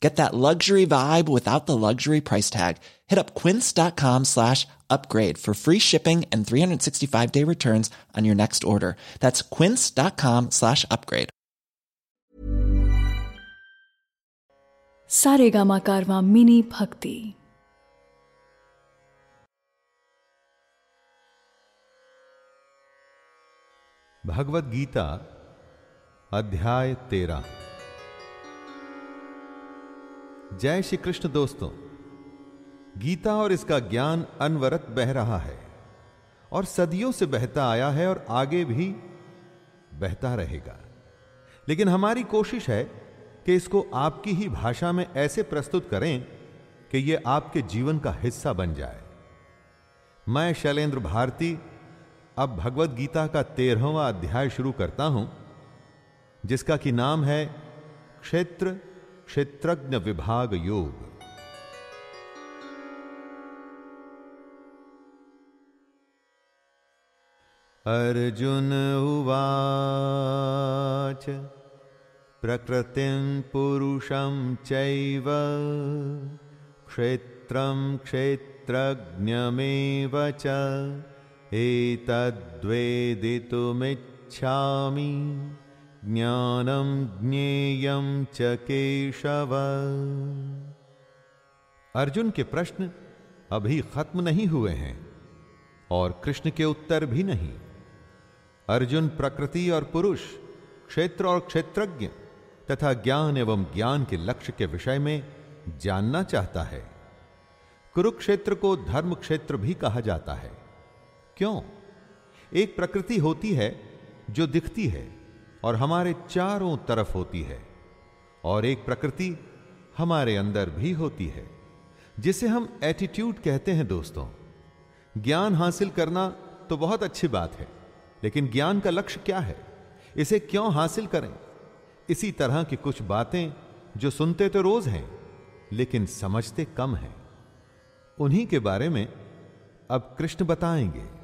Get that luxury vibe without the luxury price tag. Hit up quince.com slash upgrade for free shipping and 365 day returns on your next order. That's quince.com slash upgrade. Saregama कारवा mini भक्ति भगवत गीता अध्याय तेरह जय श्री कृष्ण दोस्तों, गीता और इसका ज्ञान अनवरत बह रहा है और सदियों से बहता आया है और आगे भी बहता रहेगा। लेकिन हमारी कोशिश है कि इसको आपकी ही भाषा में ऐसे प्रस्तुत करें कि यह आपके जीवन का हिस्सा बन जाए। मैं शैलेंद्र भारती अब भगवत गीता का तेरहवा अध्याय शुरू करता हूँ, जिसका कि नाम है क्षेत्र क्षेत्रज्ञ विभाग योग। अर्जुन उवाच प्रकृतिं पुरुषं चैव क्षेत्रं क्षेत्रज्ञमेव च एतद्वेदितुमिच्छामि। ज्ञानं ज्ञेयं च केशव। अर्जुन के प्रश्न अभी खत्म नहीं हुए हैं और कृष्ण के उत्तर भी नहीं। अर्जुन प्रकृति और पुरुष, क्षेत्र और क्षेत्रज्ञ तथा ज्ञान एवं ज्ञान के लक्ष्य के विषय में जानना चाहता है। कुरुक्षेत्र को धर्म क्षेत्र भी कहा जाता है। क्यों? एक प्रकृति होती है जो दिखती है। और हमारे चारों तरफ़ होती है, और एक प्रकृति हमारे अंदर भी होती है, जिसे हम एटीट्यूड कहते हैं दोस्तों। ज्ञान हासिल करना तो बहुत अच्छी बात है, लेकिन ज्ञान का लक्ष्य क्या है? इसे क्यों हासिल करें? इसी तरह की कुछ बातें जो सुनते तो रोज हैं, लेकिन समझते कम हैं। उन्हीं के बारे में अब कृष्ण बताएँगे।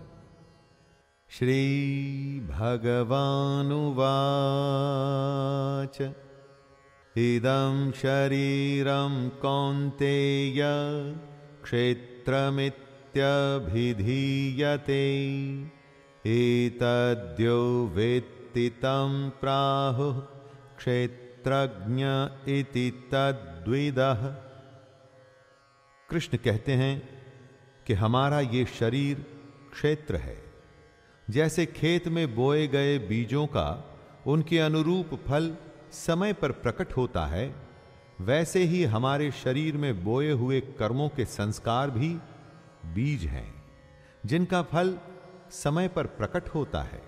श्री भगवानुवाच इदं शरीरं कौन्तेय क्षेत्रमित्यभिधीयते। एतद्यो वेत्ति तं प्राहुः क्षेत्रज्ञ इति तद्विदः। कृष्ण कहते हैं कि हमारा ये शरीर क्षेत्र है। जैसे खेत में बोए गए बीजों का उनके अनुरूप फल समय पर प्रकट होता है, वैसे ही हमारे शरीर में बोए हुए कर्मों के संस्कार भी बीज हैं, जिनका फल समय पर प्रकट होता है।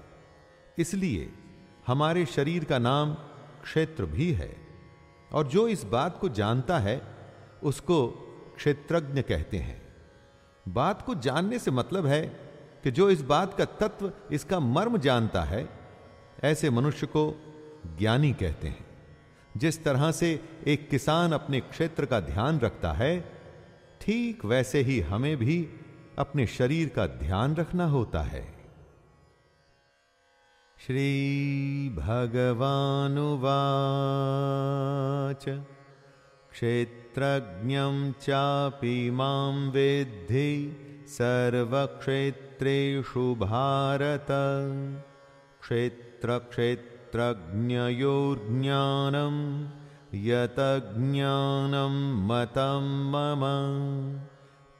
इसलिए हमारे शरीर का नाम क्षेत्र भी है, और जो इस बात को जानता है, उसको क्षेत्रज्ञ कहते हैं। बात को जानने से मतलब है कि जो इस बात का तत्व इसका मर्म जानता है, ऐसे मनुष्य को ज्ञानी कहते हैं। जिस तरह से एक किसान अपने क्षेत्र का ध्यान रखता है, ठीक वैसे ही हमें भी अपने शरीर का ध्यान रखना होता है। श्रीभगवानुवाच क्षेत्रज्ञं चापि माँ विद्धि सर्वक्षेत्रेषु भारत। क्षेत्रक्षेत्रज्ञयोर्ज्ञानं यतज्ञानं मतं मम।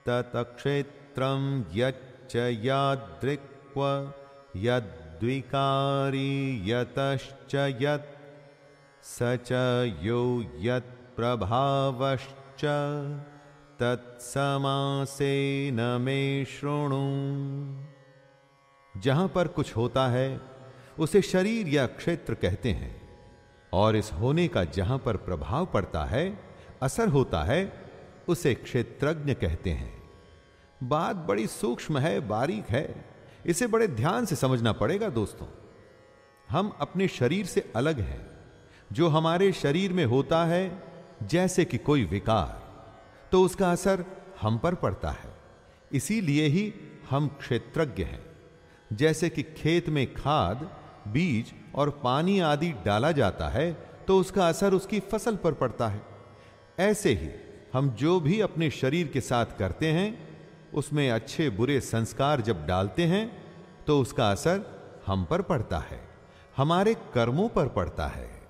ततक्षेत्रं यच्च यादृक्व यद्विकारी यतश्च यत् यो यत्प्रभावश्च। तत्समासेन मे शृणु। जहाँ पर कुछ होता है, उसे शरीर या क्षेत्र कहते हैं, और इस होने का जहाँ पर प्रभाव पड़ता है, असर होता है, उसे क्षेत्रज्ञ कहते हैं। बात बड़ी सूक्ष्म है, बारीक है, इसे बड़े ध्यान से समझना पड़ेगा दोस्तों। हम अपने शरीर से अलग हैं। जो हमारे शरीर में होता है, जैसे कि कोई विकार। तो उसका असर हम पर पड़ता है। इसीलिए ही हम क्षेत्रज्ञ हैं। जैसे कि खेत में खाद, बीज और पानी आदि डाला जाता है तो उसका असर उसकी फ़सल पर पड़ता है। ऐसे ही हम जो भी अपने शरीर के साथ करते हैं, उसमें अच्छे बुरे संस्कार जब डालते हैं तो उसका असर हम पर पड़ता है। हमारे कर्मों पर पड़ता है।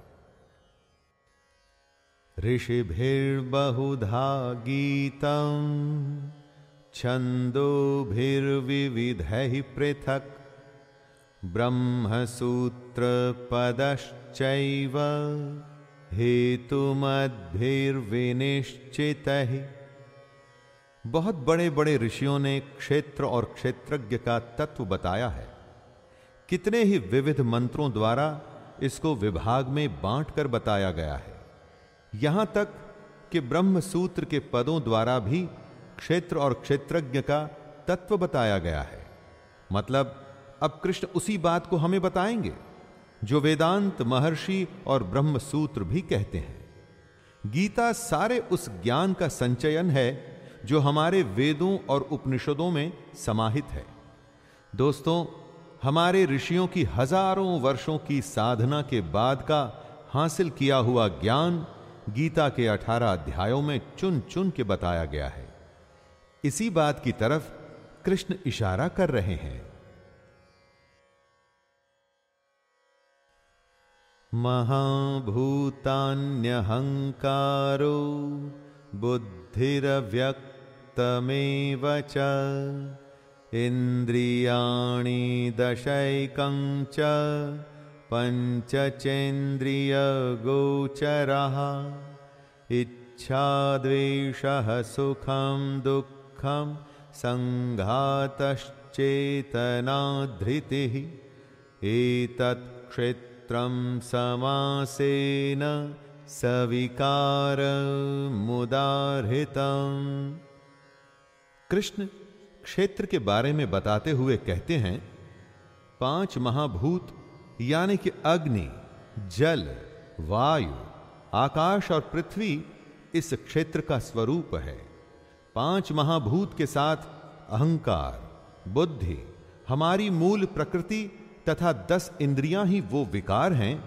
ऋषिभिर्बहुधा गीतम छंदोभिर्विविध पृथक ब्रह्मसूत्र पदश्चैव हेतुमद्भिर्विनिश्चित। बहुत बड़े बड़े ऋषियों ने क्षेत्र और क्षेत्रज्ञ का तत्व बताया है। कितने ही विविध मंत्रों द्वारा इसको विभाग में बांटकर बताया गया है। यहाँ तक कि ब्रह्म सूत्र के पदों द्वारा भी क्षेत्र और क्षेत्रज्ञ का तत्व बताया गया है। मतलब अब कृष्ण उसी बात को हमें बताएँगे, जो वेदांत, महर्षि और ब्रह्म सूत्र भी कहते हैं। गीता सारे उस ज्ञान का संचयन है, जो हमारे वेदों और उपनिषदों में समाहित है। दोस्तों, हमारे ऋषियों की हज़ारों वर्षों की साधना के बाद का हासिल किया हुआ ज्ञान गीता के अठारह अध्यायों में चुन चुन के बताया गया है। इसी बात की तरफ़ कृष्ण इशारा कर रहे हैं। महाभूतान्यहंकारो बुद्धिरव्यक्तमेव च इन्द्रियाणि दशैकं च पञ्चचेन्द्रियगोचरः इच्छाद्वेषः सुखं दुःखं, सङ्घातश्चेतनाधृतिः एतत् क्षेत्रं समासेन सविकार मुदारितम कृष्ण, क्षेत्र के बारे में बताते हुए कहते हैं, पाँच महाभूत यानी कि अग्नि, जल, वायु, आकाश और पृथ्वी इस क्षेत्र का स्वरूप है। पाँच महाभूत के साथ अहंकार, बुद्धि, हमारी मूल प्रकृति तथा दस इंद्रियाँ ही वो विकार हैं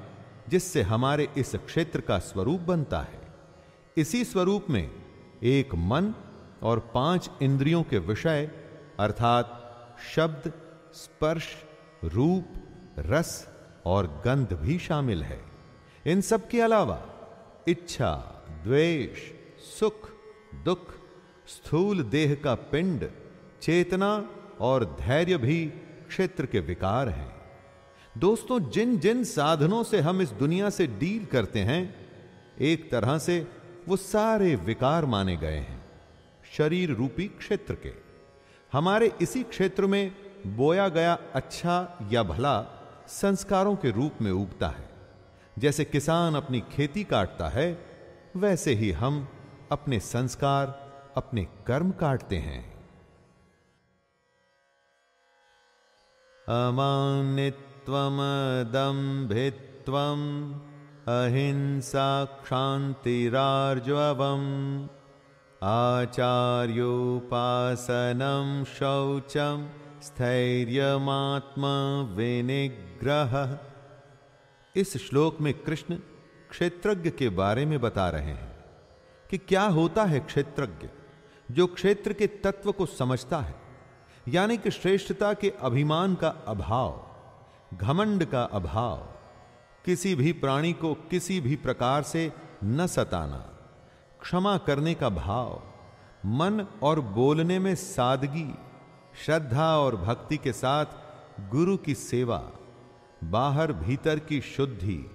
जिससे हमारे इस क्षेत्र का स्वरूप बनता है। इसी स्वरूप में एक मन और पाँच इंद्रियों के विषय, अर्थात शब्द, स्पर्श, रूप, रस और गंध भी शामिल है। इन सब के अलावा इच्छा, द्वेष, सुख, दुख, स्थूल देह का पिंड, चेतना और धैर्य भी क्षेत्र के विकार हैं। दोस्तों जिन जिन साधनों से हम इस दुनिया से डील करते हैं, एक तरह से वो सारे विकार माने गए हैं, शरीर रूपी क्षेत्र के। हमारे इसी क्षेत्र में बोया गया अच्छा या भला संस्कारों के रूप में उगता है। जैसे किसान अपनी खेती काटता है, वैसे ही हम अपने संस्कार, अपने कर्म काटते हैं। अमानित त्वमदम्भित्वम् अहिंसा क्षान्तिरार्जवम् आचार्योपासनं शौचं स्थैर्यमात्मा विनिग्रह इस श्लोक में कृष्ण क्षेत्रज्ञ के बारे में बता रहे हैं कि क्या होता है क्षेत्रज्ञ जो क्षेत्र के तत्व को समझता है, यानी कि श्रेष्ठता के अभिमान का अभाव, घमंड का अभाव, किसी भी प्राणी को किसी भी प्रकार से न सताना, क्षमा करने का भाव, मन और बोलने में सादगी श्रद्धा और भक्ति के साथ गुरु की सेवा, बाहर भीतर की शुद्धि,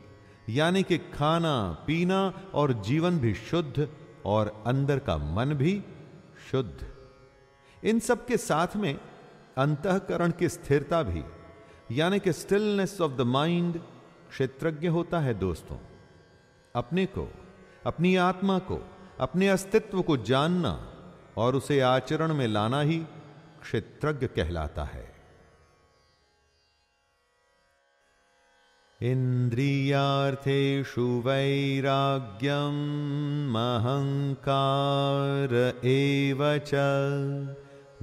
यानी कि खाना, पीना और जीवन भी शुद्ध और अंदर का मन भी शुद्ध। इन सब के साथ में अंतकरण की स्थिरता भी, यानी कि स्टिलनेस ऑफ़ द माइंड क्षेत्रज्ञ होता है दोस्तों। अपने को, अपनी आत्मा को, अपने अस्तित्व को जानना और उसे आचरण में लाना ही क्षेत्रज्ञ कहलाता है। इन्द्रियार्थेषु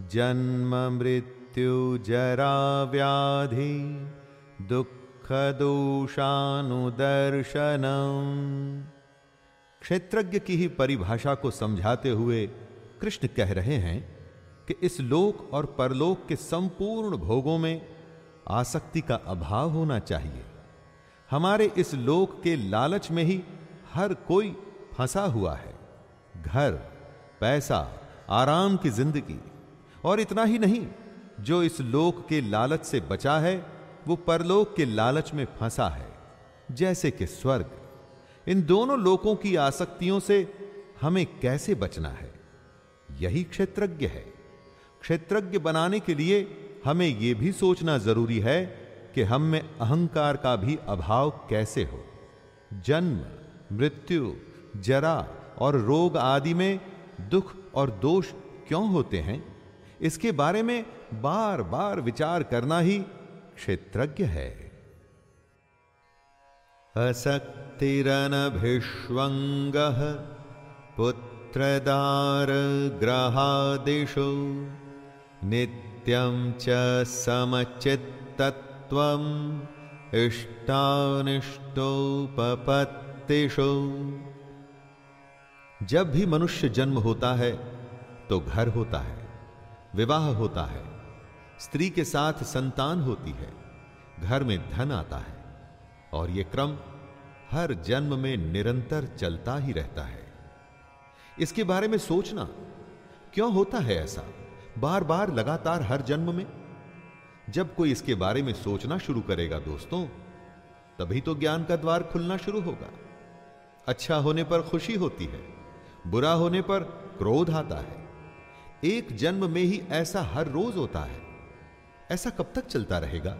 जन्म मृत्युजरा व्याधि दुख दुःखदोषानुदर्शनम्। क्षेत्रज्ञ की ही परिभाषा को समझाते हुए कृष्ण कह रहे हैं कि इस लोक और परलोक के संपूर्ण भोगों में आसक्ति का अभाव होना चाहिए। हमारे इस लोक के लालच में ही हर कोई फंसा हुआ है। घर, पैसा, आराम की ज़िंदगी, और इतना ही नहीं, जो इस लोक के लालच से बचा है, वो परलोक के लालच में फंसा है, जैसे कि स्वर्ग। इन दोनों लोकों की आसक्तियों से हमें कैसे बचना है? यही क्षेत्रज्ञ है। क्षेत्रज्ञ बनाने के लिए हमें यह भी सोचना ज़रूरी है कि हम में अहंकार का भी अभाव कैसे हो। जन्म, मृत्यु, जरा और रोग आदि में दुख और दोष क्यों होते हैं? इसके बारे में बार बार विचार करना ही क्षेत्रज्ञ है। असक्तिरनभिष्वंग पुत्रदार ग्रहादिषु नित्यं च समचित्तत् इष्टानिष्टोपत्तिषु जब भी मनुष्य जन्म होता है तो घर होता है, विवाह होता है, स्त्री के साथ संतान होती है, घर में धन आता है, और यह क्रम हर जन्म में निरंतर चलता ही रहता है। इसके बारे में सोचना, क्यों होता है ऐसा? बार बार लगातार हर जन्म में। जब कोई इसके बारे में सोचना शुरू करेगा दोस्तों, तभी तो ज्ञान का द्वार खुलना शुरू होगा। अच्छा होने पर खुशी होती है, बुरा होने पर क्रोध आता है। एक जन्म में ही ऐसा हर रोज होता है। ऐसा कब तक चलता रहेगा?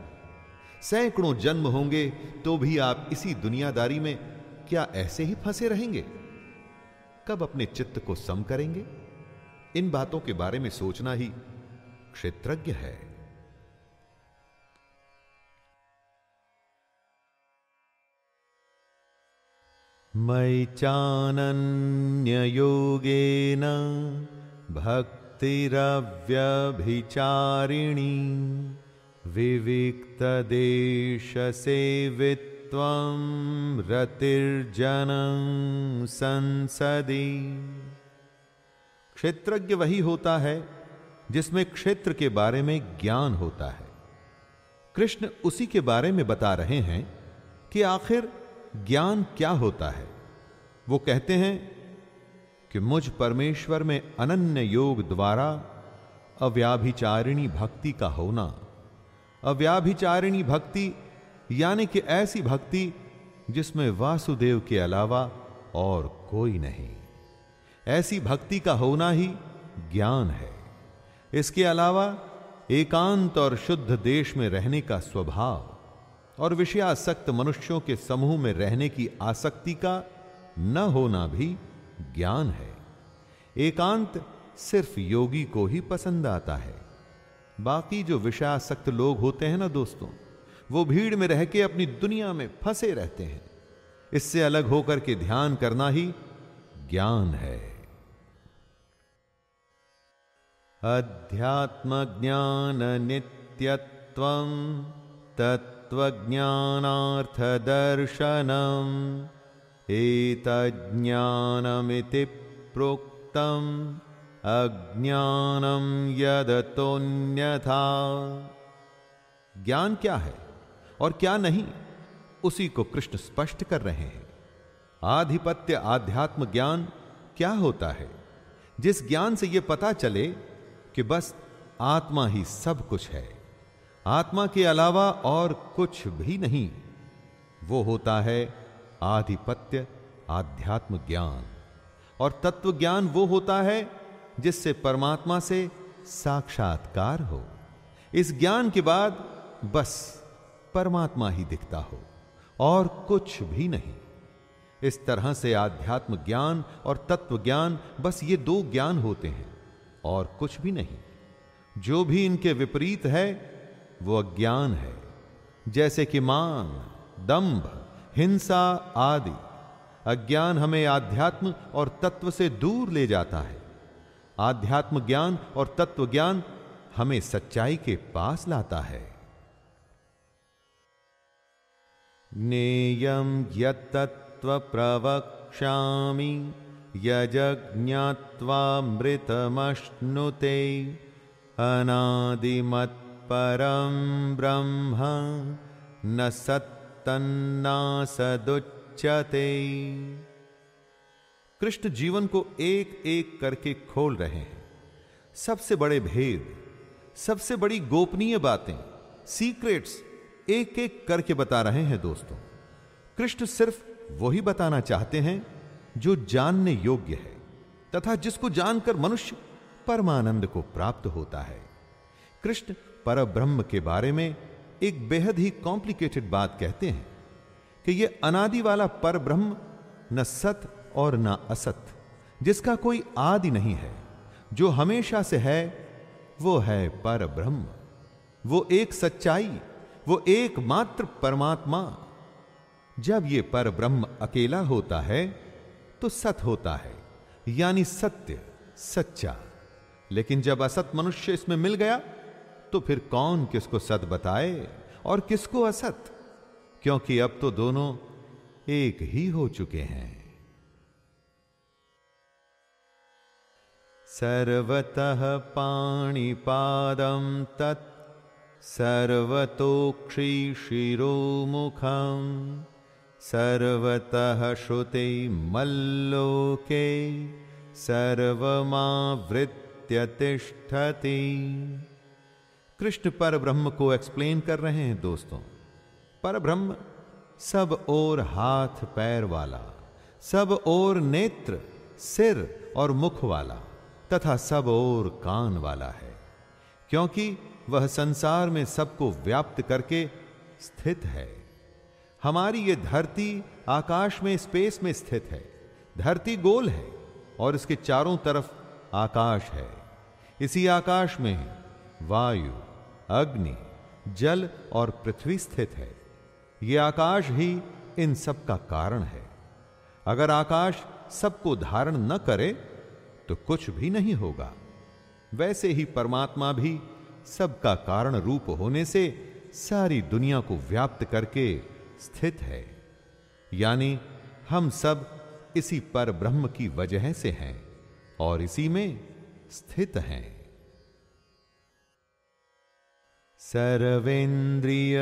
सैकड़ों जन्म होंगे तो भी आप इसी दुनियादारी में क्या ऐसे ही फंसे रहेंगे? कब अपने चित्त को सम करेंगे? इन बातों के बारे में सोचना ही क्षेत्रज्ञ है। मयि चानन्ययोगेन भक्तिरव्यभिचारिणी विविक्तदेशसेवित्वं रतिर्जनं संसदि। क्षेत्रज्ञ वही होता है जिसमें क्षेत्र के बारे में ज्ञान होता है। कृष्ण उसी के बारे में बता रहे हैं कि आखिर ज्ञान क्या होता है। वो कहते हैं कि मुझ परमेश्वर में अनन्य योग द्वारा अव्याभिचारिणी भक्ति का होना, अव्याभिचारिणी भक्ति यानी कि ऐसी भक्ति जिसमें वासुदेव के अलावा और कोई नहीं। ऐसी भक्ति का होना ही ज्ञान है। इसके अलावा एकांत और शुद्ध देश में रहने का स्वभाव और विषयासक्त मनुष्यों के समूह में रहने की आसक्ति का न होना भी ज्ञान है। एकांत सिर्फ़ योगी को ही पसंद आता है। बाकी जो विषयासक्त लोग होते हैं ना दोस्तों, वो भीड़ में रह के अपनी दुनिया में फंसे रहते हैं। इससे अलग होकर के ध्यान करना ही ज्ञान है। अध्यात्म ज्ञान अध्यात्मज्ञाननित्यत्वं तत्त्वज्ञानार्थदर्शनम् एतज्ज्ञानमिति प्रोक्तम् अज्ञानम यदतोन्यथा ज्ञान क्या है और क्या नहीं, उसी को कृष्ण स्पष्ट कर रहे हैं। आधिपत्य आध्यात्म ज्ञान क्या होता है? जिस ज्ञान से यह पता चले कि बस आत्मा ही सब कुछ है। आत्मा के अलावा और कुछ भी नहीं। वो होता है आधिपत्य आध्यात्म ज्ञान। और तत्व ज्ञान वो होता है जिससे परमात्मा से साक्षात्कार हो। इस ज्ञान के बाद बस परमात्मा ही दिखता हो और कुछ भी नहीं। इस तरह से आध्यात्म ज्ञान और तत्व ज्ञान बस ये दो ज्ञान होते हैं, और कुछ भी नहीं। जो भी इनके विपरीत है, वो अज्ञान है। जैसे कि मान दंभ, हिंसा आदि, अज्ञान हमें आध्यात्म और तत्व से दूर ले जाता है। आध्यात्म ज्ञान और तत्व ज्ञान हमें सच्चाई के पास लाता है। नेयम यत्तत्व प्रवक्ष्यामि यजज्ञात्वामृतमश्नुते। अनादिमत्परं ब्रह्म, न सत्तन्ना सदुच्यते कृष्ण जीवन को एक एक करके खोल रहे हैं। सबसे बड़े भेद, सबसे बड़ी गोपनीय बातें, सीक्रेट्स एक एक करके बता रहे हैं दोस्तों। कृष्ण सिर्फ़ वही बताना चाहते हैं जो जानने योग्य है, तथा जिसको जानकर मनुष्य परमानंद को प्राप्त होता है। कृष्ण पर ब्रह्म के बारे में एक बेहद ही कॉम्प्लिकेटेड बात कहते हैं कि यह अनादि वाला पर ब्रह्म न सत और न असत, जिसका कोई आदि नहीं है, जो हमेशा से है, वो है पर ब्रह्म वो एक सच्चाई, वो एकमात्र परमात्मा। जब ये पर ब्रह्म अकेला होता है तो सत होता है, यानी सत्य, सच्चा। लेकिन जब असत मनुष्य इसमें मिल गया तो फिर कौन किसको सत बताए और किसको असत? क्योंकि अब तो दोनों एक ही हो चुके हैं। सर्वतः पाणिपादं तत् सर्वतोक्षिशिरोमुखं सर्वतः श्रुते मल्लोके सर्वमावृत्य तिष्ठति। कृष्ण पर ब्रह्म को एक्सप्लेन कर रहे हैं दोस्तों। पर ब्रह्म सब और हाथ पैर वाला, सब ओर नेत्र, सिर और मुख वाला, तथा सब और कान वाला है, क्योंकि वह संसार में सबको व्याप्त करके स्थित है। हमारी ये धरती आकाश में, स्पेस में स्थित है। धरती गोल है और इसके चारों तरफ़ आकाश है। इसी आकाश में वायु, अग्नि, जल और पृथ्वी स्थित है। यह आकाश ही इन सब का कारण है। अगर आकाश सबको धारण न करे तो कुछ भी नहीं होगा। वैसे ही परमात्मा भी सबका कारण रूप होने से सारी दुनिया को व्याप्त करके स्थित है। यानी, हम सब इसी पर ब्रह्म की वजह से हैं और इसी में स्थित हैं। सर्वेन्द्रिय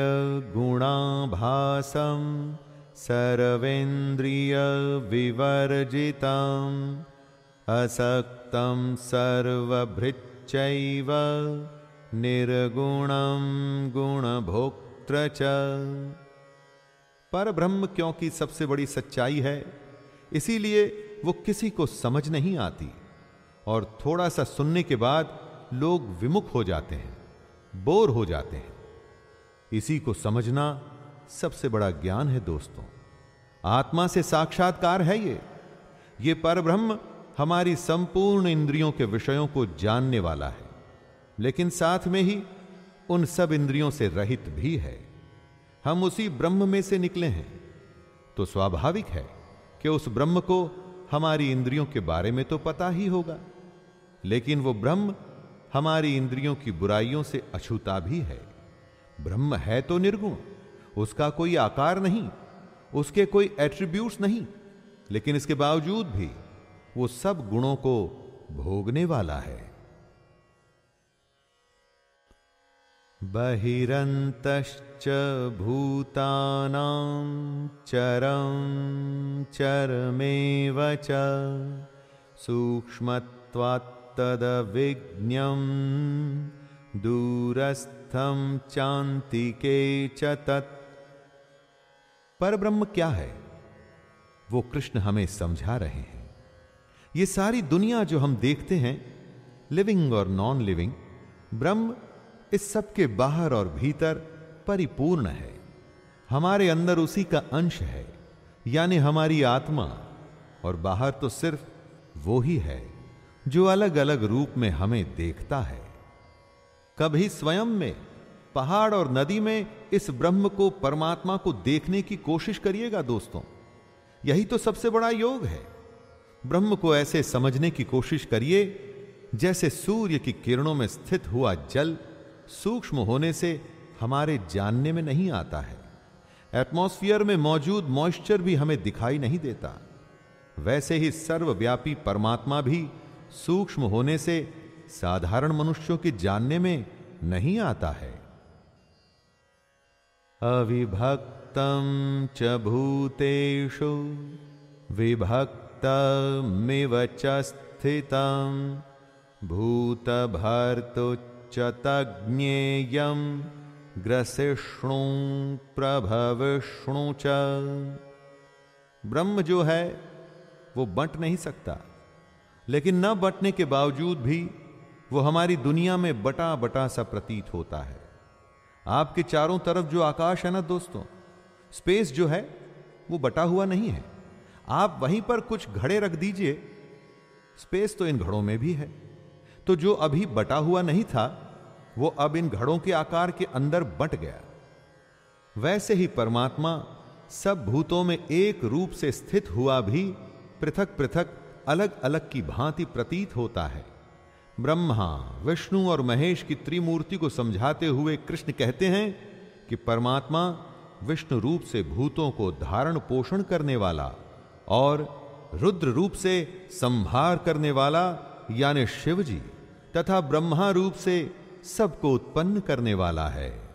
गुणाभासम सर्वेन्द्रिय विवर्जितम असक्तं सर्वभृच्चैव निर्गुणं गुणभोक्त्र च। पर ब्रह्म क्योंकि सबसे बड़ी सच्चाई है, इसीलिए वो किसी को समझ नहीं आती और थोड़ा सा सुनने के बाद लोग विमुख हो जाते हैं, बोर हो जाते हैं। इसी को समझना सबसे बड़ा ज्ञान है दोस्तों। आत्मा से साक्षात्कार है ये। ये पर ब्रह्म हमारी संपूर्ण इंद्रियों के विषयों को जानने वाला है, लेकिन साथ में ही उन सब इंद्रियों से रहित भी है। हम उसी ब्रह्म में से निकले हैं। तो स्वाभाविक है कि उस ब्रह्म को हमारी इंद्रियों के बारे में तो पता ही होगा, लेकिन वो ब्रह्म हमारी इंद्रियों की बुराइयों से अछूता भी है। ब्रह्म है तो निर्गुण, उसका कोई आकार नहीं, उसके कोई एट्रीब्यूट्स नहीं, लेकिन इसके बावजूद भी वो सब गुणों को भोगने वाला है। बहिरन्तश्च भूतानां चरं चरमेव च सूक्ष्मत्वात्तदविज्ञं दूरस्थं चान्तिके च तत्। पर ब्रह्म क्या है? वो कृष्ण हमें समझा रहे हैं। ये सारी दुनिया जो हम देखते हैं लिविंग और नॉन लिविंग ब्रह्म इस सब के बाहर और भीतर परिपूर्ण है। हमारे अंदर उसी का अंश है, यानी हमारी आत्मा, और बाहर तो सिर्फ़ वो ही है, जो अलग अलग रूप में हमें देखता है। कभी स्वयं में, पहाड़ और नदी में इस ब्रह्म को, परमात्मा को देखने की कोशिश करिएगा दोस्तों। यही तो सबसे बड़ा योग है। ब्रह्म को ऐसे समझने की कोशिश करिए, जैसे सूर्य की किरणों में स्थित हुआ जल सूक्ष्म होने से हमारे जानने में नहीं आता है। एटमॉस्फियर में मौजूद मॉइस्चर भी हमें दिखाई नहीं देता। वैसे ही सर्वव्यापी परमात्मा भी सूक्ष्म होने से साधारण मनुष्यों के जानने में नहीं आता है। अविभक्तम च भूतेषु, विभक्तमिव च भूत भर्तुच्च च तज्ञेयं ग्रसिष्णु प्रभविष्णु च। ब्रह्म जो है, वो बंट नहीं सकता। लेकिन न बंटने के बावजूद भी वो हमारी दुनिया में बटा बटा सा प्रतीत होता है। आपके चारों तरफ़ जो आकाश है ना दोस्तों, स्पेस जो है, वो बटा हुआ नहीं है। आप वहीं पर कुछ घड़े रख दीजिए, स्पेस तो इन घड़ों में भी है। तो जो अभी बटा हुआ नहीं था, वो अब इन घड़ों के आकार के अंदर बट गया। वैसे ही परमात्मा सब भूतों में एक रूप से स्थित हुआ भी पृथक पृथक अलग अलग की भांति प्रतीत होता है। ब्रह्मा, विष्णु और महेश की त्रिमूर्ति को समझाते हुए कृष्ण कहते हैं कि परमात्मा विष्णु रूप से भूतों को धारण पोषण करने वाला और रुद्र रूप से संभार करने वाला, यानी शिव जी तथा ब्रह्मा रूप से सबको उत्पन्न करने वाला है।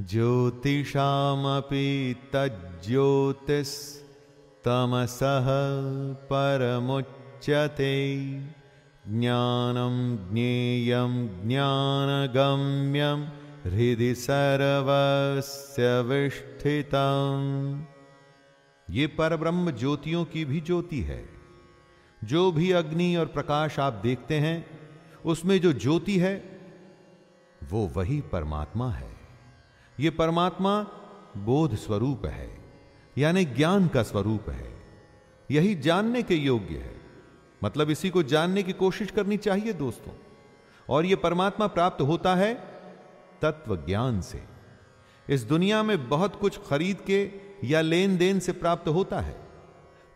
ज्योतिषामपि तज्ज्योतिष तमसः परमुच्यते। ज्ञानं ज्ञेयं ज्ञानगम्यं हृदि सर्वस्य विष्ठितम्। ये परब्रह्म ज्योतियों की भी ज्योति है। जो भी अग्नि और प्रकाश आप देखते हैं, उसमें जो ज्योति है, वो वही परमात्मा है। ये परमात्मा बोध स्वरूप है, यानी ज्ञान का स्वरूप है। यही जानने के योग्य है। मतलब इसी को जानने की कोशिश करनी चाहिए दोस्तों। और यह परमात्मा प्राप्त होता है तत्व ज्ञान से। इस दुनिया में बहुत कुछ खरीद के या लेन देन से प्राप्त होता है।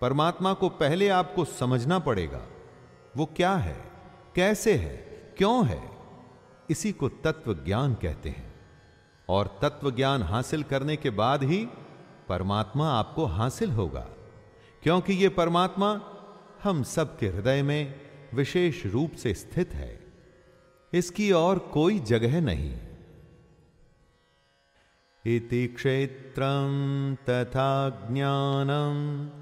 परमात्मा को पहले आपको समझना पड़ेगा। वो क्या है? कैसे है? क्यों है? इसी को तत्व ज्ञान कहते हैं। और तत्व ज्ञान हासिल करने के बाद ही परमात्मा आपको हासिल होगा। क्योंकि यह परमात्मा हम सबके हृदय में विशेष रूप से स्थित है। इसकी और कोई जगह नहीं। इति क्षेत्रम तथा ज्ञानम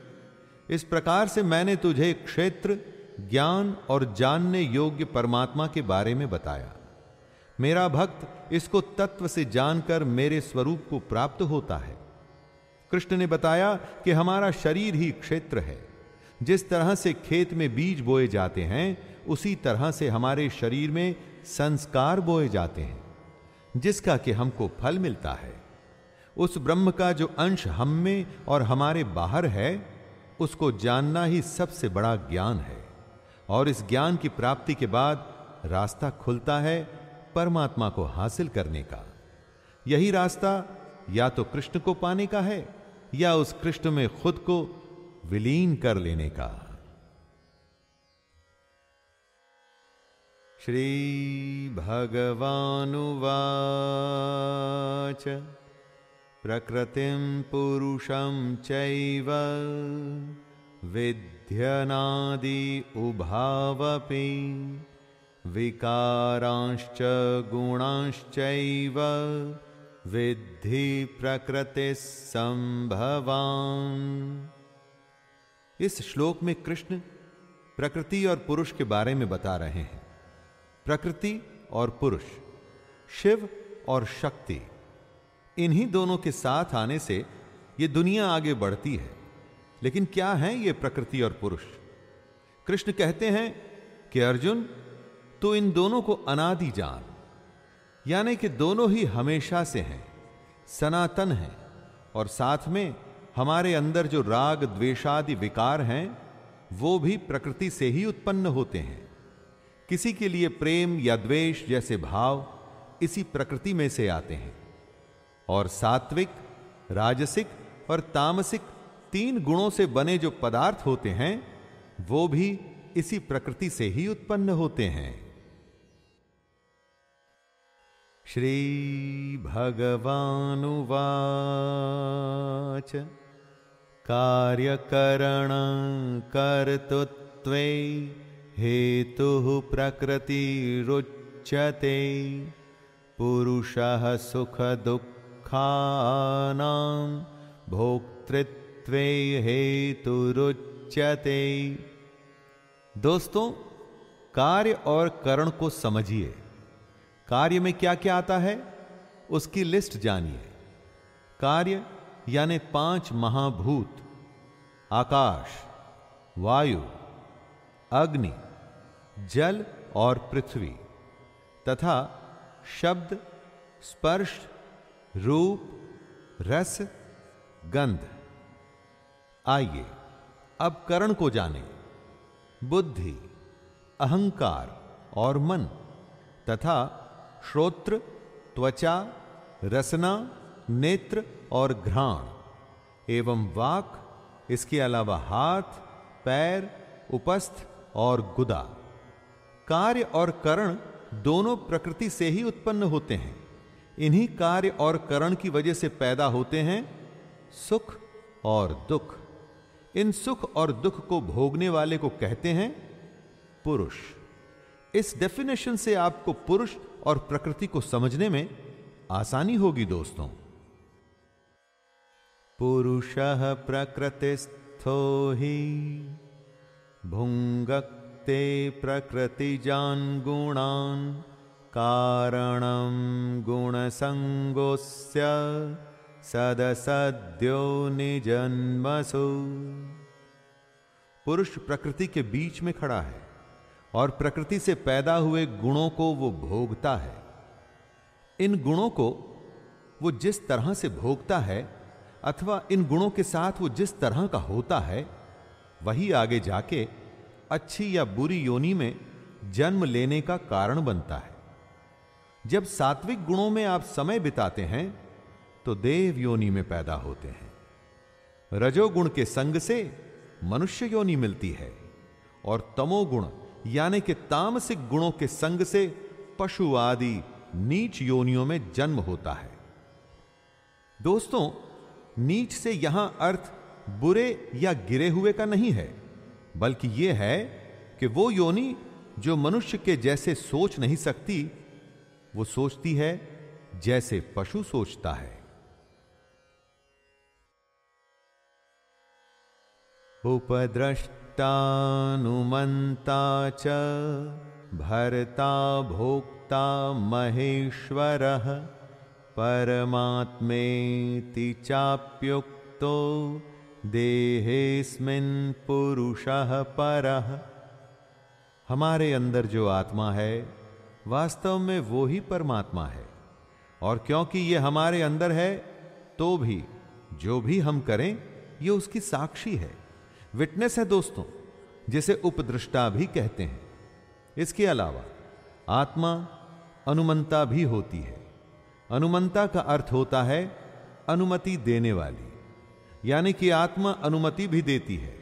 इस प्रकार से मैंने तुझे क्षेत्र, ज्ञान और जानने योग्य परमात्मा के बारे में बताया। मेरा भक्त इसको तत्व से जानकर मेरे स्वरूप को प्राप्त होता है। कृष्ण ने बताया कि हमारा शरीर ही क्षेत्र है। जिस तरह से खेत में बीज बोए जाते हैं, उसी तरह से हमारे शरीर में संस्कार बोए जाते हैं, जिसका कि हमको फल मिलता है। उस ब्रह्म का जो अंश हम में और हमारे बाहर है उसको जानना ही सबसे बड़ा ज्ञान है, और इस ज्ञान की प्राप्ति के बाद रास्ता खुलता है परमात्मा को हासिल करने का। यही रास्ता या तो कृष्ण को पाने का है, या उस कृष्ण में खुद को विलीन कर लेने का। श्री भगवानुवाच। प्रकृतिं पुरुषं चैव विध्यनादि उभावपि विकारांश्च गुणांश्चैव विद्धि प्रकृति संभवान। इस श्लोक में कृष्ण प्रकृति और पुरुष के बारे में बता रहे हैं। प्रकृति और पुरुष, शिव और शक्ति इन्हीं दोनों के साथ आने से यह दुनिया आगे बढ़ती है। लेकिन क्या है ये प्रकृति और पुरुष? कृष्ण कहते हैं कि अर्जुन तो इन दोनों को अनादि जान। यानी कि दोनों ही हमेशा से हैं, सनातन हैं, और साथ में हमारे अंदर जो राग, द्वेषादि विकार हैं, वो भी प्रकृति से ही उत्पन्न होते हैं। किसी के लिए प्रेम या द्वेष जैसे भाव इसी प्रकृति में से आते हैं। और सात्विक, राजसिक और तामसिक तीन गुणों से बने जो पदार्थ होते हैं, वो भी इसी प्रकृति से ही उत्पन्न होते हैं। श्री भगवानुवाच। कार्यकरण कर्तृत्वे हेतुः प्रकृतिरुच्यते। पुरुषः सुखदुःखानां भोक्तृत्वे हेतुरुच्यते दोस्तों, कार्य और करण को समझिए। कार्य में क्या क्या आता है, उसकी लिस्ट जानिए। कार्य, यानी पाँच महाभूत, आकाश, वायु, अग्नि, जल और पृथ्वी, तथा शब्द, स्पर्श रूप, रस, गंध। आइए, अब करण को जाने। बुद्धि, अहंकार और मन, तथा श्रोत्र, त्वचा, रसना, नेत्र और घ्राण, एवं वाक, इसके अलावा हाथ, पैर, उपस्थ और गुदा। कार्य और करण दोनों प्रकृति से ही उत्पन्न होते हैं। इन्हीं कार्य और करण की वजह से पैदा होते हैं सुख और दुख। इन सुख और दुख को भोगने वाले को कहते हैं पुरुष। इस डेफिनेशन से आपको पुरुष और प्रकृति को समझने में आसानी होगी दोस्तों। पुरुष प्रकृतिस्थो ही भुंगक्ते प्रकृतिजान गुणान। कारणम गुण संगोस्य सदसद्यो निजन्मसु। पुरुष प्रकृति के बीच में खड़ा है और प्रकृति से पैदा हुए गुणों को वो भोगता है। इन गुणों को वो जिस तरह से भोगता है अथवा इन गुणों के साथ वो जिस तरह का होता है, वही आगे जाके अच्छी या बुरी योनि में जन्म लेने का कारण बनता है। जब सात्विक गुणों में आप समय बिताते हैं तो देव योनि में पैदा होते हैं। रजोगुण के संग से मनुष्य योनि मिलती है और तमोगुण, यानी कि तामसिक गुणों के संग से पशु आदि नीच योनियों में जन्म होता है। दोस्तों, नीच से यहाँ अर्थ बुरे या गिरे हुए का नहीं है, बल्कि यह है कि वो योनि जो मनुष्य के जैसे सोच नहीं सकती वो सोचती है जैसे पशु सोचता है। उपद्रष्टानुमंता च, भरता भोक्ता महेश्वर, परमात्मेति चाप्युक्तो, देहेस्मिन् पुरुषः परः। हमारे अंदर जो आत्मा है वास्तव में वो ही परमात्मा है। और क्योंकि ये हमारे अंदर है तो भी, जो भी हम करें, ये उसकी साक्षी है। विटनेस है दोस्तों, जिसे उपदृष्टा भी कहते हैं। इसके अलावा, आत्मा अनुमंता भी होती है। अनुमंता का अर्थ होता है अनुमति देने वाली। यानी कि आत्मा अनुमति भी देती है।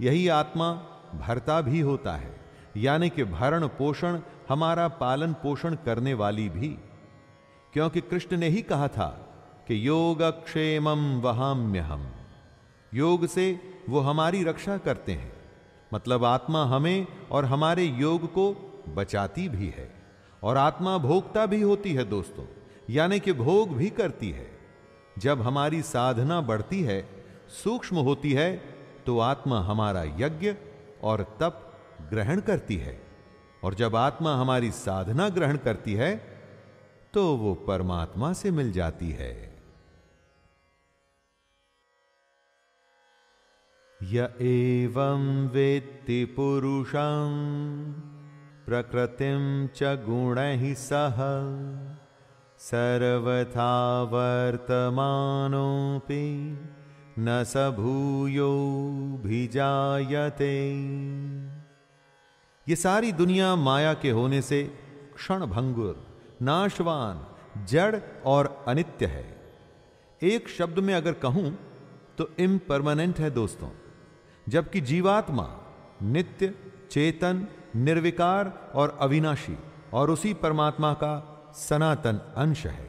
यही आत्मा भरता भी होता है। यानी कि भरण पोषण हमारा पालन पोषण करने वाली भी। क्योंकि कृष्ण ने ही कहा था कि योग क्षेमम वहाम्य हम योग से वो हमारी रक्षा करते हैं। मतलब आत्मा हमें और हमारे योग को बचाती भी है। और आत्मा भोगता भी होती है दोस्तों, यानी कि भोग भी करती है। जब हमारी साधना बढ़ती है, सूक्ष्म होती है तो आत्मा हमारा यज्ञ और तप ग्रहण करती है। और जब आत्मा हमारी साधना ग्रहण करती है तो वो परमात्मा से मिल जाती है। य एवं वेत्ति पुरुषं, प्रकृतिं च गुणैः सह सर्वथा वर्तमानोऽपि न स भूयोऽभिजायते। ये सारी दुनिया माया के होने से क्षण भंगुर नाशवान, जड़ और अनित्य है। एक शब्द में अगर कहूँ तो इम्परमानेंट है दोस्तों, जबकि जीवात्मा नित्य, चेतन, निर्विकार और अविनाशी और उसी परमात्मा का सनातन अंश है।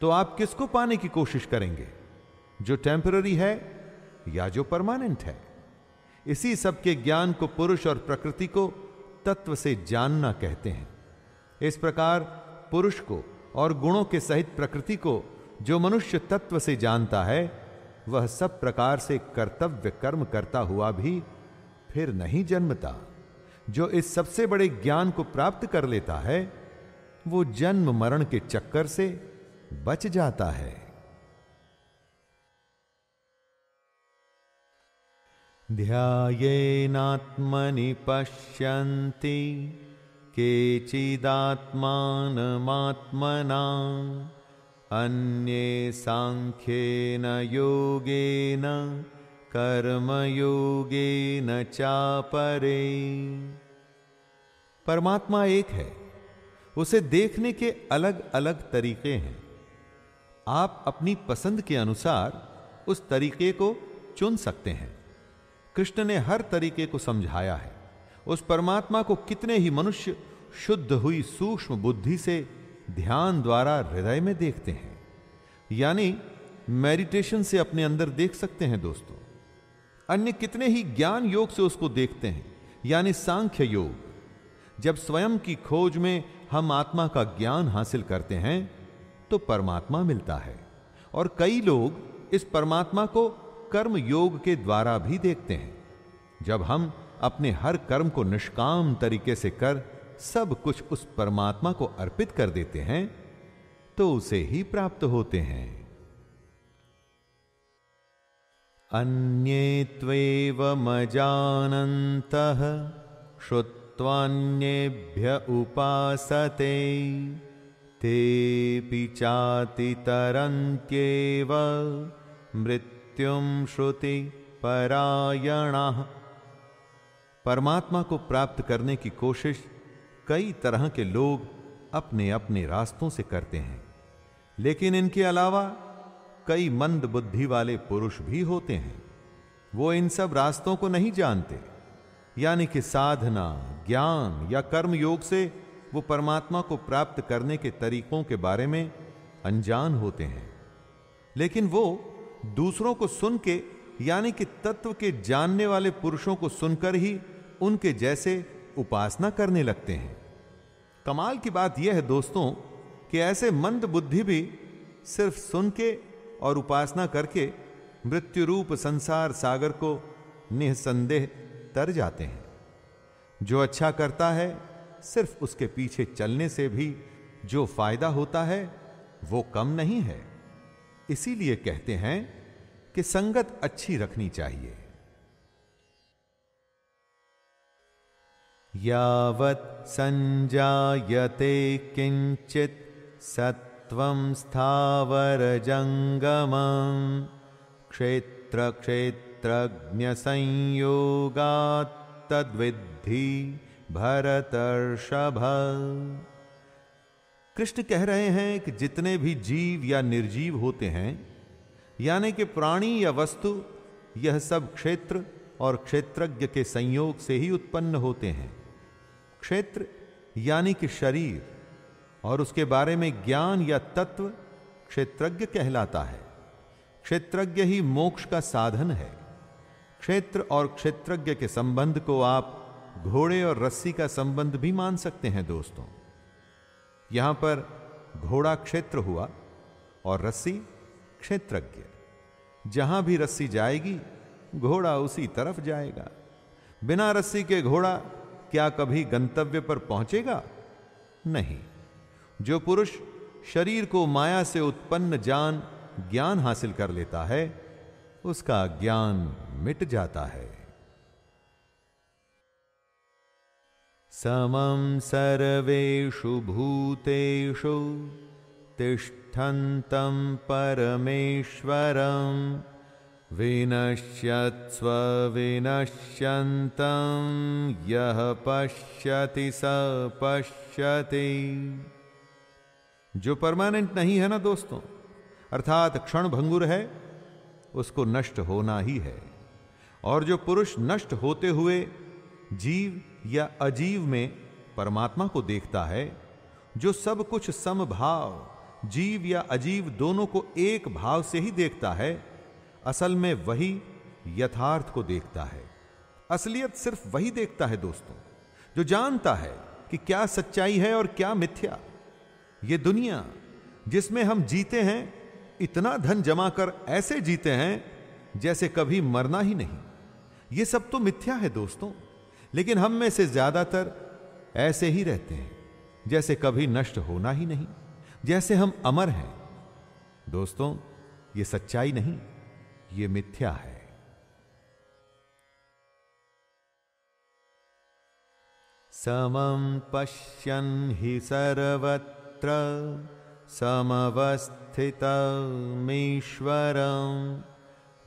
तो आप किसको पाने की कोशिश करेंगे? जो टेम्पररी है या जो परमानेंट है? इसी सबके ज्ञान को पुरुष और प्रकृति को तत्व से जानना कहते हैं। इस प्रकार पुरुष को और गुणों के सहित प्रकृति को जो मनुष्य तत्व से जानता है, वह सब प्रकार से कर्तव्य कर्म करता हुआ भी फिर नहीं जन्मता। जो इस सबसे बड़े ज्ञान को प्राप्त कर लेता है, वो जन्म मरण के चक्कर से बच जाता है। ध्यायेनात्मनि पश्यन्ति केचिदात्मानमात्मना अन्ये साङ्ख्येन योगेन, कर्मयोगेन चापरे। परमात्मा एक है, उसे देखने के अलग अलग तरीके हैं। आप अपनी पसंद के अनुसार उस तरीके को चुन सकते हैं। कृष्ण ने हर तरीके को समझाया है। उस परमात्मा को कितने ही मनुष्य शुद्ध हुई सूक्ष्म बुद्धि से ध्यान द्वारा हृदय में देखते हैं। यानी मेडिटेशन से अपने अंदर देख सकते हैं दोस्तों। अन्य कितने ही ज्ञान योग से उसको देखते हैं, यानी सांख्य योग। जब स्वयं की खोज में हम आत्मा का ज्ञान हासिल करते हैं तो परमात्मा मिलता है। और कई लोग इस परमात्मा को कर्म योग के द्वारा भी देखते हैं। जब हम अपने हर कर्म को निष्काम तरीके से कर सब कुछ उस परमात्मा को अर्पित कर देते हैं तो उसे ही प्राप्त होते हैं। अन्ये त्वेवमजानन्तः श्रुत्वान्येभ्य उपासते, तेऽपि चातितरन्त्येव मृत्यु मृत्युम श्रुति परायण परमात्मा को प्राप्त करने की कोशिश कई तरह के लोग अपने अपने रास्तों से करते हैं। लेकिन इनके अलावा कई मंद बुद्धि वाले पुरुष भी होते हैं। वो इन सब रास्तों को नहीं जानते। यानी कि साधना, ज्ञान या कर्म योग से वो परमात्मा को प्राप्त करने के तरीकों के बारे में अनजान होते हैं। लेकिन वो दूसरों को सुन के यानी कि तत्व के जानने वाले पुरुषों को सुनकर ही उनके जैसे उपासना करने लगते हैं। कमाल की बात यह है दोस्तों कि ऐसे मंद बुद्धि भी सिर्फ़ सुन के और उपासना करके मृत्यु रूप संसार सागर को निसंदेह तर जाते हैं। जो अच्छा करता है, सिर्फ़ उसके पीछे चलने से भी जो फ़ायदा होता है, वो कम नहीं है। इसीलिए कहते हैं कि संगत अच्छी रखनी चाहिए। यावत् सत्वं स्थावरजङ्गमम् क्षेत्र क्षेत्रज्ञ संयोगात् तद्विद्धि भरतर्षभ। कृष्ण कह रहे हैं कि जितने भी जीव या निर्जीव होते हैं, यानी कि प्राणी या वस्तु, यह सब क्षेत्र और क्षेत्रज्ञ के संयोग से ही उत्पन्न होते हैं। क्षेत्र, यानी कि शरीर, और उसके बारे में ज्ञान या तत्व क्षेत्रज्ञ कहलाता है। क्षेत्रज्ञ ही मोक्ष का साधन है। क्षेत्र और क्षेत्रज्ञ के संबंध को आप घोड़े और रस्सी का संबंध भी मान सकते हैं, दोस्तों। यहाँ पर घोड़ा क्षेत्र हुआ और रस्सी क्षेत्रज्ञ। जहाँ भी रस्सी जाएगी, घोड़ा उसी तरफ़ जाएगा। बिना रस्सी के घोड़ा क्या कभी गंतव्य पर पहुंचेगा? नहीं। जो पुरुष शरीर को माया से उत्पन्न जान ज्ञान हासिल कर लेता है, उसका ज्ञान मिट जाता है। समं सर्वेषु भूतेषु तिष्ठन्तं परमेश्वरं विनश्यत्स्व विनश्यन्तं, यः पश्यति स पश्यति। जो परमानेंट नहीं है ना दोस्तों, अर्थात क्षण भंगुर है, उसको नष्ट होना ही है। और जो पुरुष नष्ट होते हुए जीव या अजीव में परमात्मा को देखता है, जो सब कुछ समभाव, जीव या अजीव दोनों को एक भाव से ही देखता है असल में वही यथार्थ को देखता है। असलियत सिर्फ़ वही देखता है दोस्तों, जो जानता है कि क्या सच्चाई है और क्या मिथ्या। ये दुनिया जिसमें हम जीते हैं, इतना धन जमा कर ऐसे जीते हैं, जैसे कभी मरना ही नहीं। ये सब तो मिथ्या है दोस्तों, लेकिन हम में से ज़्यादातर ऐसे ही रहते हैं, जैसे कभी नष्ट होना ही नहीं, जैसे हम अमर हैं। दोस्तों, ये सच्चाई नहीं। ये मिथ्या है। समं पश्यन् हि सर्वत्र समवस्थितमीश्वरं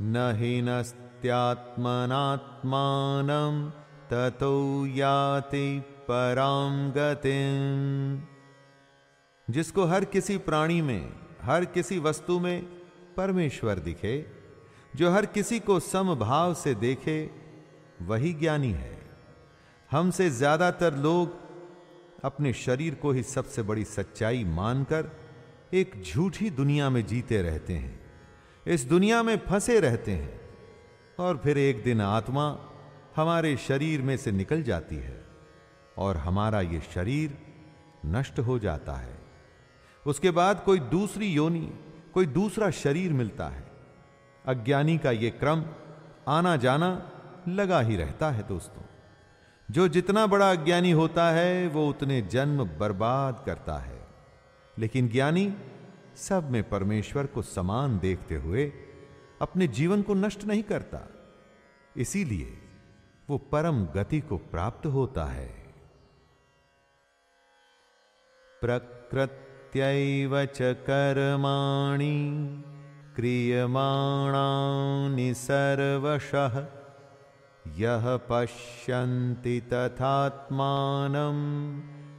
न हि नस्त्यात्मनात्मानं ततो याति परां गतिम्। जिसको हर किसी प्राणी में, हर किसी वस्तु में परमेश्वर दिखे जो हर किसी को समभाव से देखे, वही ज्ञानी है। हमसे ज़्यादातर लोग अपने शरीर को ही सबसे बड़ी सच्चाई मानकर एक झूठी दुनिया में जीते रहते हैं। इस दुनिया में फंसे रहते हैं और फिर एक दिन आत्मा हमारे शरीर में से निकल जाती है और हमारा ये शरीर नष्ट हो जाता है। उसके बाद कोई दूसरी योनि, कोई दूसरा शरीर मिलता है। अज्ञानी का यह क्रम आना जाना लगा ही रहता है दोस्तों। जो जितना बड़ा अज्ञानी होता है, वो उतने जन्म बर्बाद करता है। लेकिन ज्ञानी सब में परमेश्वर को समान देखते हुए अपने जीवन को नष्ट नहीं करता। इसीलिए वो परम गति को प्राप्त होता है। प्रकृत्यैव च क्रियमाणानि सर्वशः। यः पश्यन्ति तथात्मानं,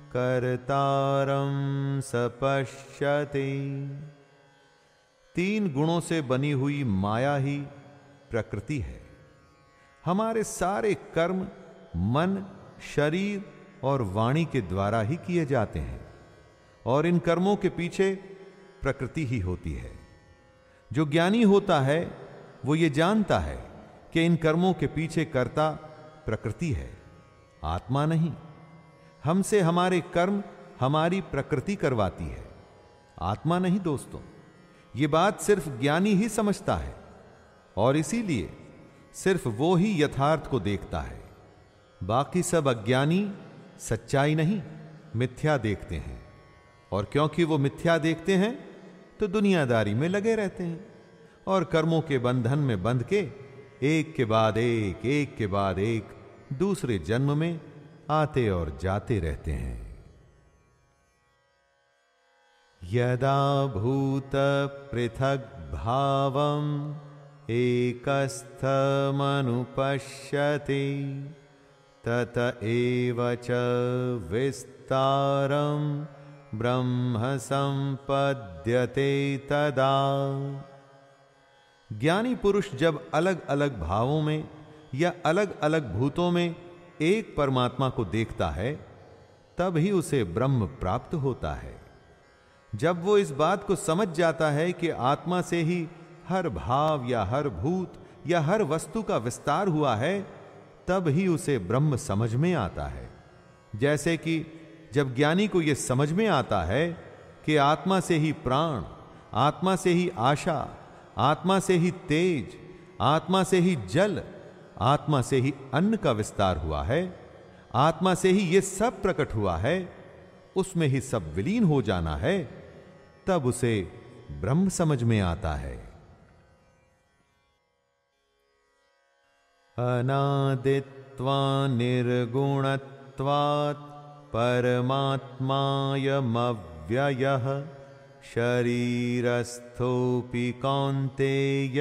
कर्तारं सपश्यति। तीन गुणों से बनी हुई माया ही प्रकृति है। हमारे सारे कर्म मन, शरीर और वाणी के द्वारा ही किए जाते हैं, और इन कर्मों के पीछे प्रकृति ही होती है। जो ज्ञानी होता है, वो ये जानता है कि इन कर्मों के पीछे कर्ता प्रकृति है, आत्मा नहीं। हमसे हमारे कर्म हमारी प्रकृति करवाती है। आत्मा नहीं दोस्तों, ये बात सिर्फ़ ज्ञानी ही समझता है, और इसीलिए सिर्फ़ वो ही यथार्थ को देखता है। बाकी सब अज्ञानी सच्चाई नहीं, मिथ्या देखते हैं, और क्योंकि वो मिथ्या देखते हैं तो दुनियादारी में लगे रहते हैं और कर्मों के बंधन में बंध के एक के बाद एक एक के बाद एक दूसरे जन्म में आते और जाते रहते हैं। यदा भूत पृथक भावम एकस्थमनुपश्यति तत एव च विस्तारं ब्रह्म संपद्यते तदा। ज्ञानी पुरुष जब अलग अलग भावों में या अलग अलग भूतों में एक परमात्मा को देखता है तब ही उसे ब्रह्म प्राप्त होता है। जब वो इस बात को समझ जाता है कि आत्मा से ही हर भाव या हर भूत या हर वस्तु का विस्तार हुआ है, तब ही उसे ब्रह्म समझ में आता है। जैसे कि जब ज्ञानी को यह समझ में आता है कि आत्मा से ही प्राण, आत्मा से ही आशा, आत्मा से ही तेज, आत्मा से ही जल, आत्मा से ही अन्न का विस्तार हुआ है, आत्मा से ही यह सब प्रकट हुआ है, उसमें ही सब विलीन हो जाना है, तब उसे ब्रह्म समझ में आता है। अनादित्वा निर्गुणत्वात् परमात्मायमव्ययः शरीरस्थोऽपि कौन्तेय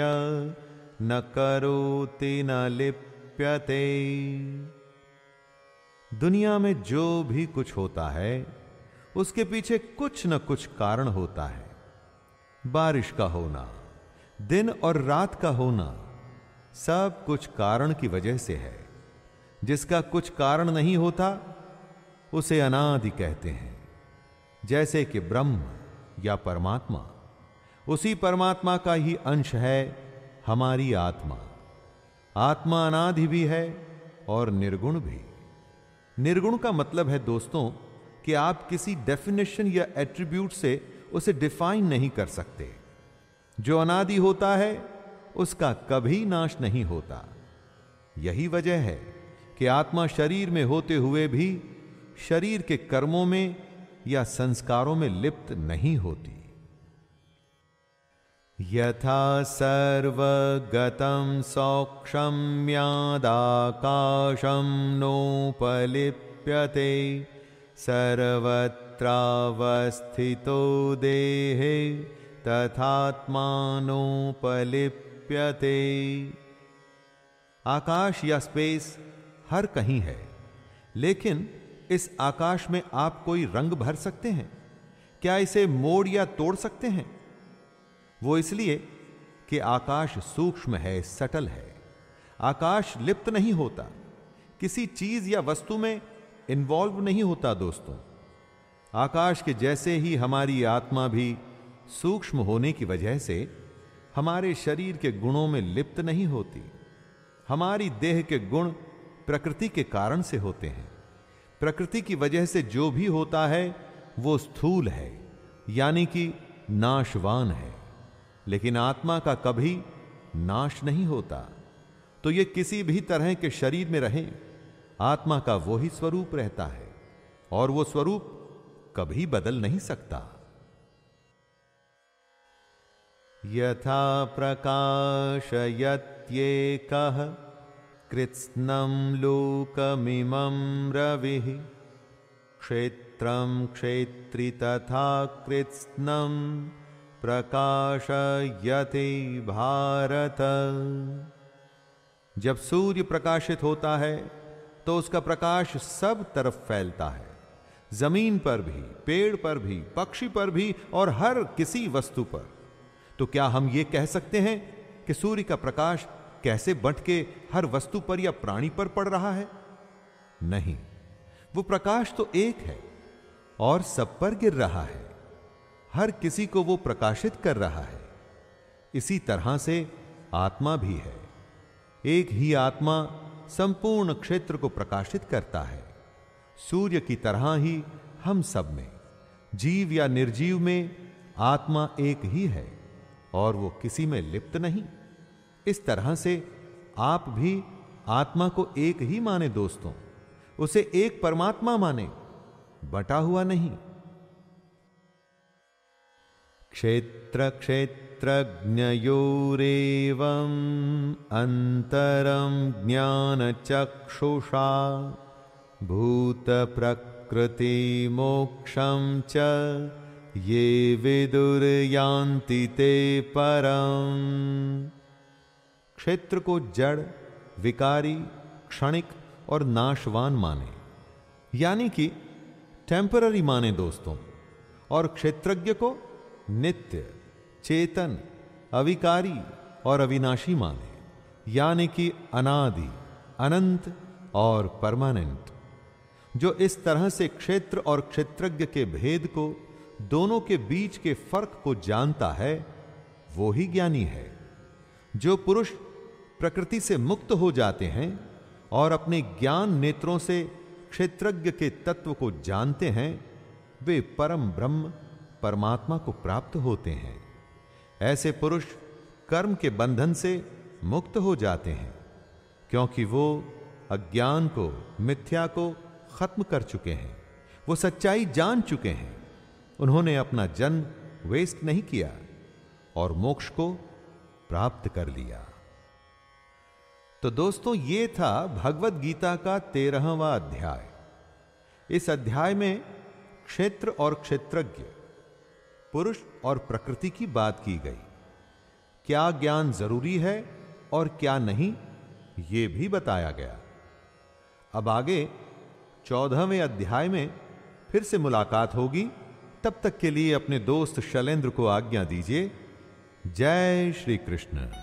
न करोति न लिप्यते। दुनिया में जो भी कुछ होता है, उसके पीछे कुछ न कुछ कारण होता है। बारिश का होना, दिन और रात का होना, सब कुछ कारण की वजह से है। जिसका कुछ कारण नहीं होता उसे अनादि कहते हैं। जैसे कि ब्रह्म या परमात्मा, उसी परमात्मा का ही अंश है हमारी आत्मा। आत्मा अनादि भी है और निर्गुण भी। निर्गुण का मतलब है, दोस्तों, कि आप किसी डेफिनेशन या एट्रीब्यूट से उसे डिफाइन नहीं कर सकते। जो अनादि होता है, उसका कभी नाश नहीं होता। यही वजह है कि आत्मा शरीर में होते हुए भी शरीर के कर्मों में या संस्कारों में लिप्त नहीं होती। यथा सर्वगतं सौक्षम्यादाकाशं नोपलिप्यते, सर्वत्रावस्थितो देहे तथात्मानोपलिप्य लिप्यते आकाश या स्पेस हर कहीं है, लेकिन इस आकाश में आप कोई रंग भर सकते हैं? क्या इसे मोड़ या तोड़ सकते हैं? वो इसलिए कि आकाश सूक्ष्म है, सटल है। आकाश लिप्त नहीं होता। किसी चीज़ या वस्तु में इन्वॉल्व नहीं होता दोस्तों। आकाश के जैसे ही हमारी आत्मा भी सूक्ष्म होने की वजह से हमारे शरीर के गुणों में लिप्त नहीं होती। हमारी देह के गुण प्रकृति के कारण से होते हैं। प्रकृति की वजह से जो भी होता है, वो स्थूल है, यानी कि नाशवान है। लेकिन आत्मा का कभी नाश नहीं होता। तो ये किसी भी तरह के शरीर में रहे, आत्मा का वो ही स्वरूप रहता है, और वो स्वरूप कभी बदल नहीं सकता। यथा प्रकाशयत्येकः कृत्स्नं लोकमिमं रविः। क्षेत्रं क्षेत्री तथा कृत्स्नं प्रकाशयति भारत। जब सूर्य प्रकाशित होता है तो उसका प्रकाश सब तरफ़ फैलता है। ज़मीन पर भी, पेड़ पर भी, पक्षी पर भी और हर किसी वस्तु पर। तो क्या हम ये कह सकते हैं कि सूर्य का प्रकाश कैसे बंट के हर वस्तु पर या प्राणी पर पड़ रहा है? नहीं, वो प्रकाश तो एक है और सब पर गिर रहा है। हर किसी को वो प्रकाशित कर रहा है। इसी तरह से आत्मा भी है। एक ही आत्मा संपूर्ण क्षेत्र को प्रकाशित करता है। सूर्य की तरह ही हम सब में, जीव या निर्जीव में आत्मा एक ही है और वो किसी में लिप्त नहीं। इस तरह से आप भी आत्मा को एक ही माने, दोस्तों। उसे एक परमात्मा माने, बटा हुआ नहीं। क्षेत्र क्षेत्रज्ञयोरेवम् अन्तरं ज्ञानचक्षुषा, भूतप्रकृतिमोक्षं च ये विदुर्यान्ति ते परम। क्षेत्र को जड़, विकारी, क्षणिक और नाशवान माने। यानी कि टेम्पररी माने दोस्तों, और क्षेत्रज्ञ को नित्य, चेतन, अविकारी और अविनाशी माने। यानी कि अनादि, अनंत और परमानेंट जो इस तरह से क्षेत्र और क्षेत्रज्ञ के भेद को, दोनों के बीच के फ़र्क को जानता है, वो ही ज्ञानी है। जो पुरुष प्रकृति से मुक्त हो जाते हैं और अपने ज्ञान नेत्रों से क्षेत्रज्ञ के तत्व को जानते हैं, वे परम ब्रह्म, परमात्मा को प्राप्त होते हैं। ऐसे पुरुष कर्म के बंधन से मुक्त हो जाते हैं, क्योंकि वो अज्ञान को, मिथ्या को खत्म कर चुके हैं। वो सच्चाई जान चुके हैं। उन्होंने अपना जन्म वेस्ट नहीं किया और मोक्ष को प्राप्त कर लिया। तो दोस्तों, ये था भगवत गीता का तेरहवा अध्याय। इस अध्याय में क्षेत्र और क्षेत्रज्ञ, पुरुष और प्रकृति की बात की गई। क्या ज्ञान ज़रूरी है और क्या नहीं यह भी बताया गया। अब आगे चौदहवें अध्याय में फिर से मुलाकात होगी। तब तक के लिए अपने दोस्त शैलेंद्र को आज्ञा दीजिए। जय श्री कृष्ण।